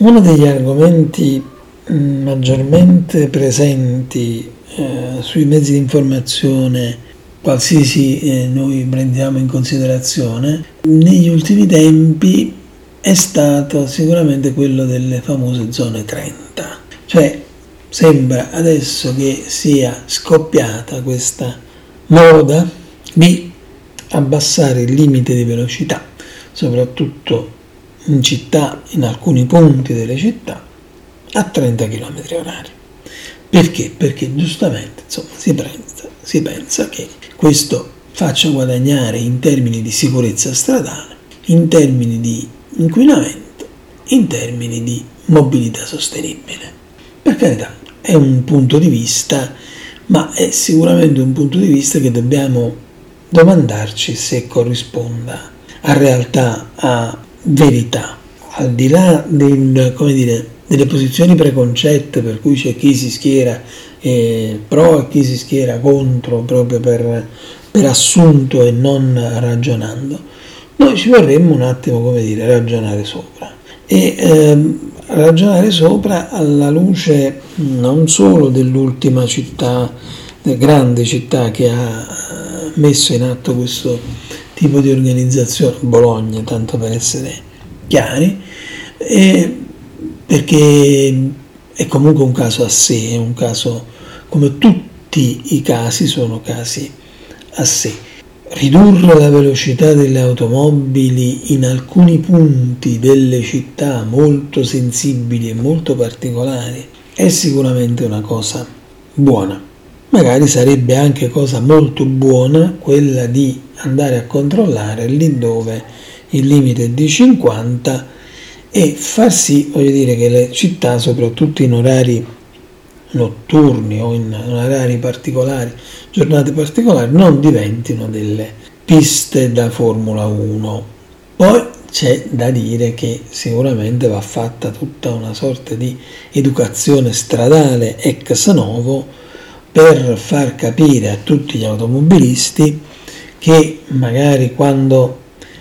Uno degli argomenti mm, maggiormente presenti eh, sui mezzi di informazione, qualsiasi eh, noi prendiamo in considerazione, negli ultimi tempi è stato sicuramente quello delle famose zone 30. Cioè sembra adesso che sia scoppiata questa moda di abbassare il limite di velocità, soprattutto in città, in alcuni punti delle città, a 30 km h Perché? Perché giustamente insomma, si, pensa, si pensa che questo faccia guadagnare in termini di sicurezza stradale, in termini di inquinamento, in termini di mobilità sostenibile. Per carità, è un punto di vista, ma è sicuramente un punto di vista che dobbiamo domandarci se corrisponda a realtà, a verità. Al di là del, dire, delle posizioni preconcette per cui c'è chi si schiera eh, pro e chi si schiera contro proprio per, per assunto e non ragionando, noi ci vorremmo un attimo, come dire, ragionare sopra. E ehm, ragionare sopra alla luce non solo dell'ultima città, grande città che ha eh, messo in atto questo tipo di organizzazione, Bologna, tanto per essere chiari, perché è comunque un caso a sé, è un caso come tutti i casi sono casi a sé ridurre la velocità delle automobili in alcuni punti delle città molto sensibili e molto particolari è sicuramente una cosa buona. Magari sarebbe anche cosa molto buona quella di andare a controllare lì dove il limite è di 50 e far sì, voglio dire, che le città, soprattutto in orari notturni o in orari particolari, giornate particolari, non diventino delle piste da Formula 1. Poi c'è da dire che sicuramente va fatta tutta una sorta di educazione stradale ex novo per far capire a tutti gli automobilisti che magari quando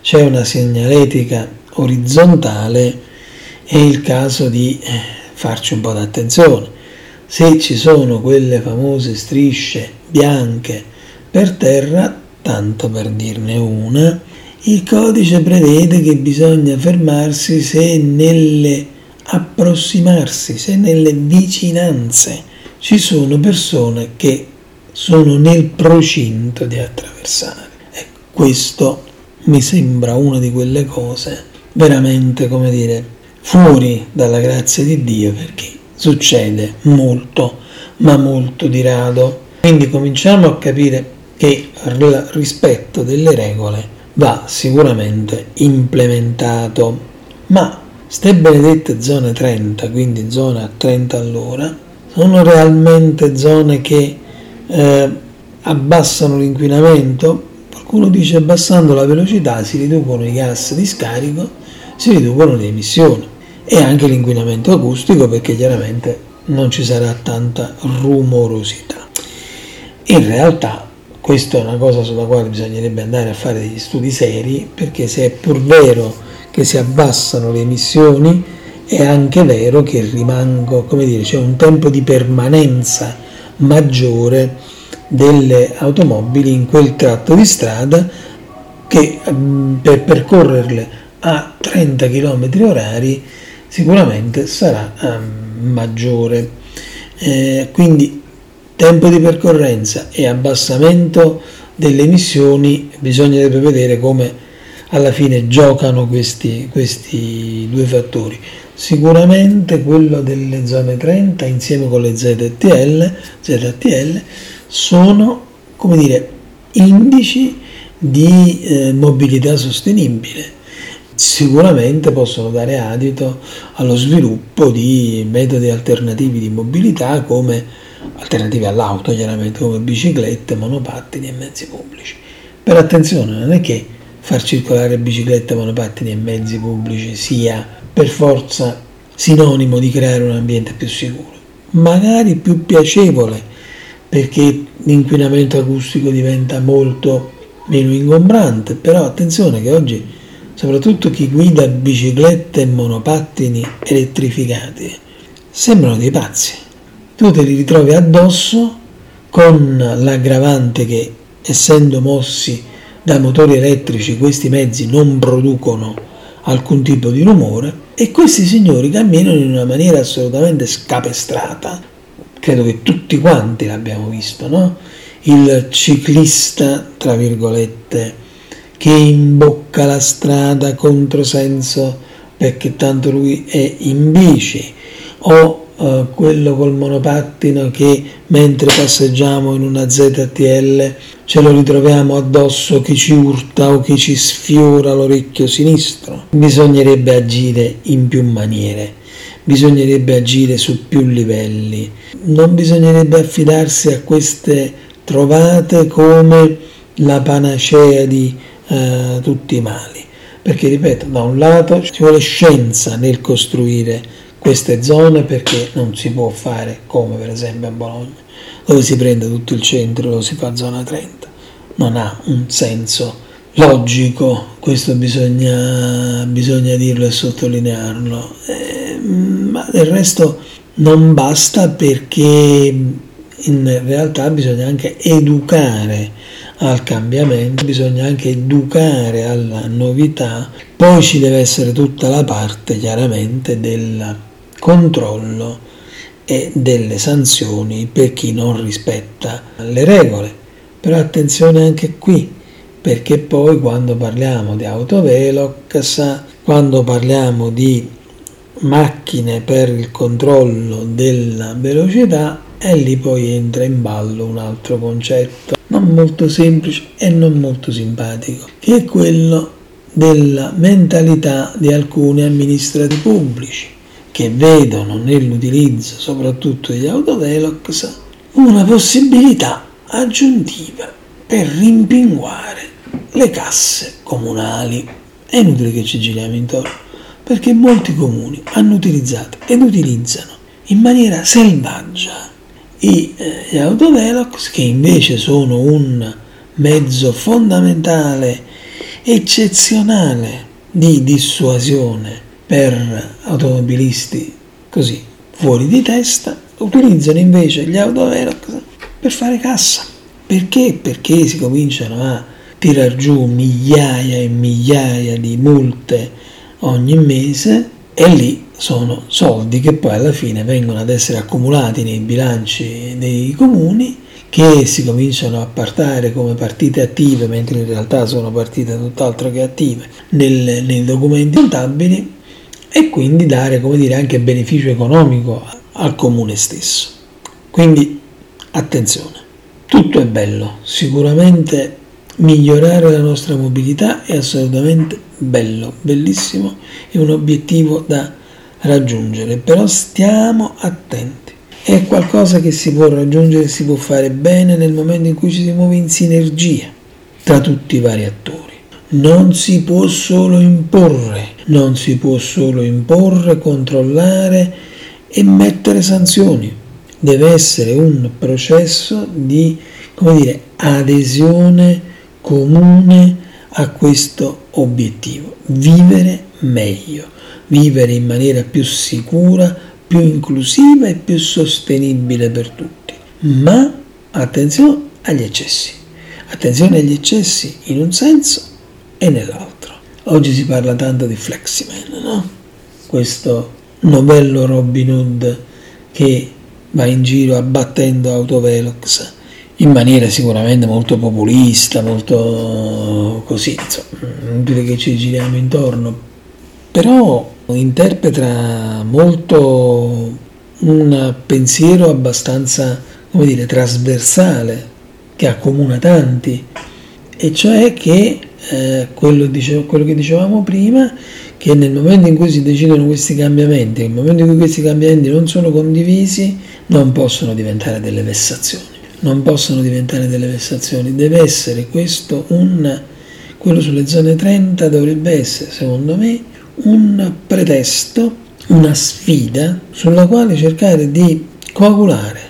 c'è una segnaletica orizzontale è il caso di eh, farci un po' d'attenzione. Se ci sono quelle famose strisce bianche per terra, tanto per dirne una, il codice prevede che bisogna fermarsi se nelle approssimarsi, se nelle vicinanze ci sono persone che sono nel procinto di attraversare. Ecco, questo mi sembra una di quelle cose veramente, come dire, fuori dalla grazia di Dio perché succede molto, ma molto di rado. Quindi cominciamo a capire che il rispetto delle regole va sicuramente implementato. Ma ste benedette zone 30, quindi zone a 30 all'ora, sono realmente zone che eh, abbassano l'inquinamento? Qualcuno dice abbassando la velocità si riducono i gas di scarico, si riducono le emissioni e anche l'inquinamento acustico perché chiaramente non ci sarà tanta rumorosità. In realtà questa è una cosa sulla quale bisognerebbe andare a fare degli studi seri perché se è pur vero che si abbassano le emissioni è anche vero che rimango, come dire, c'è un tempo di permanenza maggiore delle automobili in quel tratto di strada che mm, per percorrerle a 30 km orari sicuramente sarà um, maggiore. Eh, quindi tempo di percorrenza e abbassamento delle emissioni bisognerebbe vedere come alla fine giocano questi, questi due fattori. Sicuramente quello delle zone 30 insieme con le ZTL, ZTL sono come dire, indici di eh, mobilità sostenibile sicuramente possono dare adito allo sviluppo di metodi alternativi di mobilità come alternative all'auto, chiaramente come biciclette, monopattini e mezzi pubblici. Però attenzione, non è che far circolare biciclette, monopattini e mezzi pubblici sia per forza sinonimo di creare un ambiente più sicuro, magari più piacevole, perché l'inquinamento acustico diventa molto meno ingombrante, però attenzione che oggi soprattutto chi guida biciclette e monopattini elettrificati, sembrano dei pazzi. Tu te li ritrovi addosso con l'aggravante che essendo mossi da motori elettrici questi mezzi non producono alcun tipo di rumore e questi signori camminano in una maniera assolutamente scapestrata. Credo che tutti quanti l'abbiamo visto, no? Il ciclista, tra virgolette, che imbocca la strada controsenso perché tanto lui è in bici o uh, quello col monopattino che mentre passeggiamo in una ZTL ce lo ritroviamo addosso chi ci urta o chi ci sfiora l'orecchio sinistro. Bisognerebbe agire in più maniere, bisognerebbe agire su più livelli, non bisognerebbe affidarsi a queste trovate come la panacea di eh, tutti i mali, perché ripeto, da un lato ci vuole scienza nel costruire queste zone perché non si può fare come per esempio a Bologna, dove si prende tutto il centro e lo si fa zona 30. Non ha un senso logico, questo bisogna, bisogna dirlo e sottolinearlo, eh, ma del resto non basta perché in realtà bisogna anche educare al cambiamento, bisogna anche educare alla novità, poi ci deve essere tutta la parte chiaramente del controllo e delle sanzioni per chi non rispetta le regole. Però attenzione anche qui, perché poi quando parliamo di autovelox, quando parliamo di macchine per il controllo della velocità, e lì poi entra in ballo un altro concetto non molto semplice e non molto simpatico, che è quello della mentalità di alcuni amministrati pubblici che vedono nell'utilizzo soprattutto degli autovelox una possibilità aggiuntiva per rimpinguare le casse comunali. È inutile che ci giriamo intorno, perché molti comuni hanno utilizzato ed utilizzano in maniera selvaggia gli eh, autovelox che invece sono un mezzo fondamentale, eccezionale di dissuasione per automobilisti così fuori di testa, utilizzano invece gli autovelox per fare cassa. Perché? Perché si cominciano a tirar giù migliaia e migliaia di multe ogni mese e lì sono soldi che poi alla fine vengono ad essere accumulati nei bilanci dei comuni che si cominciano a partare come partite attive mentre in realtà sono partite tutt'altro che attive nel, nei documenti contabili e quindi dare come dire anche beneficio economico al comune stesso quindi attenzione tutto è bello sicuramente migliorare la nostra mobilità è assolutamente bello, bellissimo, è un obiettivo da raggiungere, però stiamo attenti. È qualcosa che si può raggiungere, si può fare bene nel momento in cui ci si muove in sinergia tra tutti i vari attori. Non si può solo imporre, non si può solo imporre, controllare e mettere sanzioni. Deve essere un processo di dire, adesione comune a questo obiettivo, vivere meglio, vivere in maniera più sicura, più inclusiva e più sostenibile per tutti. Ma attenzione agli eccessi, attenzione agli eccessi in un senso e nell'altro. Oggi si parla tanto di Fleximan, no? Questo novello Robin Hood che va in giro abbattendo autovelox in maniera sicuramente molto populista, molto così, insomma, inutile che ci giriamo intorno, però interpreta molto un pensiero abbastanza, come dire, trasversale, che accomuna tanti, e cioè che eh, quello, dicevo, quello che dicevamo prima, che nel momento in cui si decidono questi cambiamenti, nel momento in cui questi cambiamenti non sono condivisi, non possono diventare delle vessazioni non possono diventare delle vessazioni, deve essere questo un, quello sulle zone 30 dovrebbe essere secondo me un pretesto, una sfida sulla quale cercare di coagulare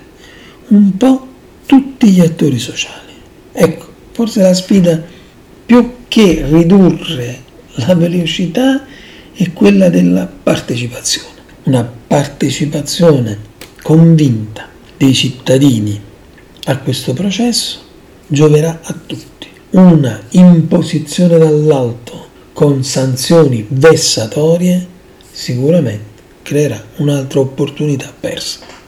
un po' tutti gli attori sociali. Ecco, forse la sfida più che ridurre La velocità è quella della partecipazione, una partecipazione convinta dei cittadini a questo processo gioverà a tutti. Una imposizione dall'alto con sanzioni vessatorie sicuramente creerà un'altra opportunità persa.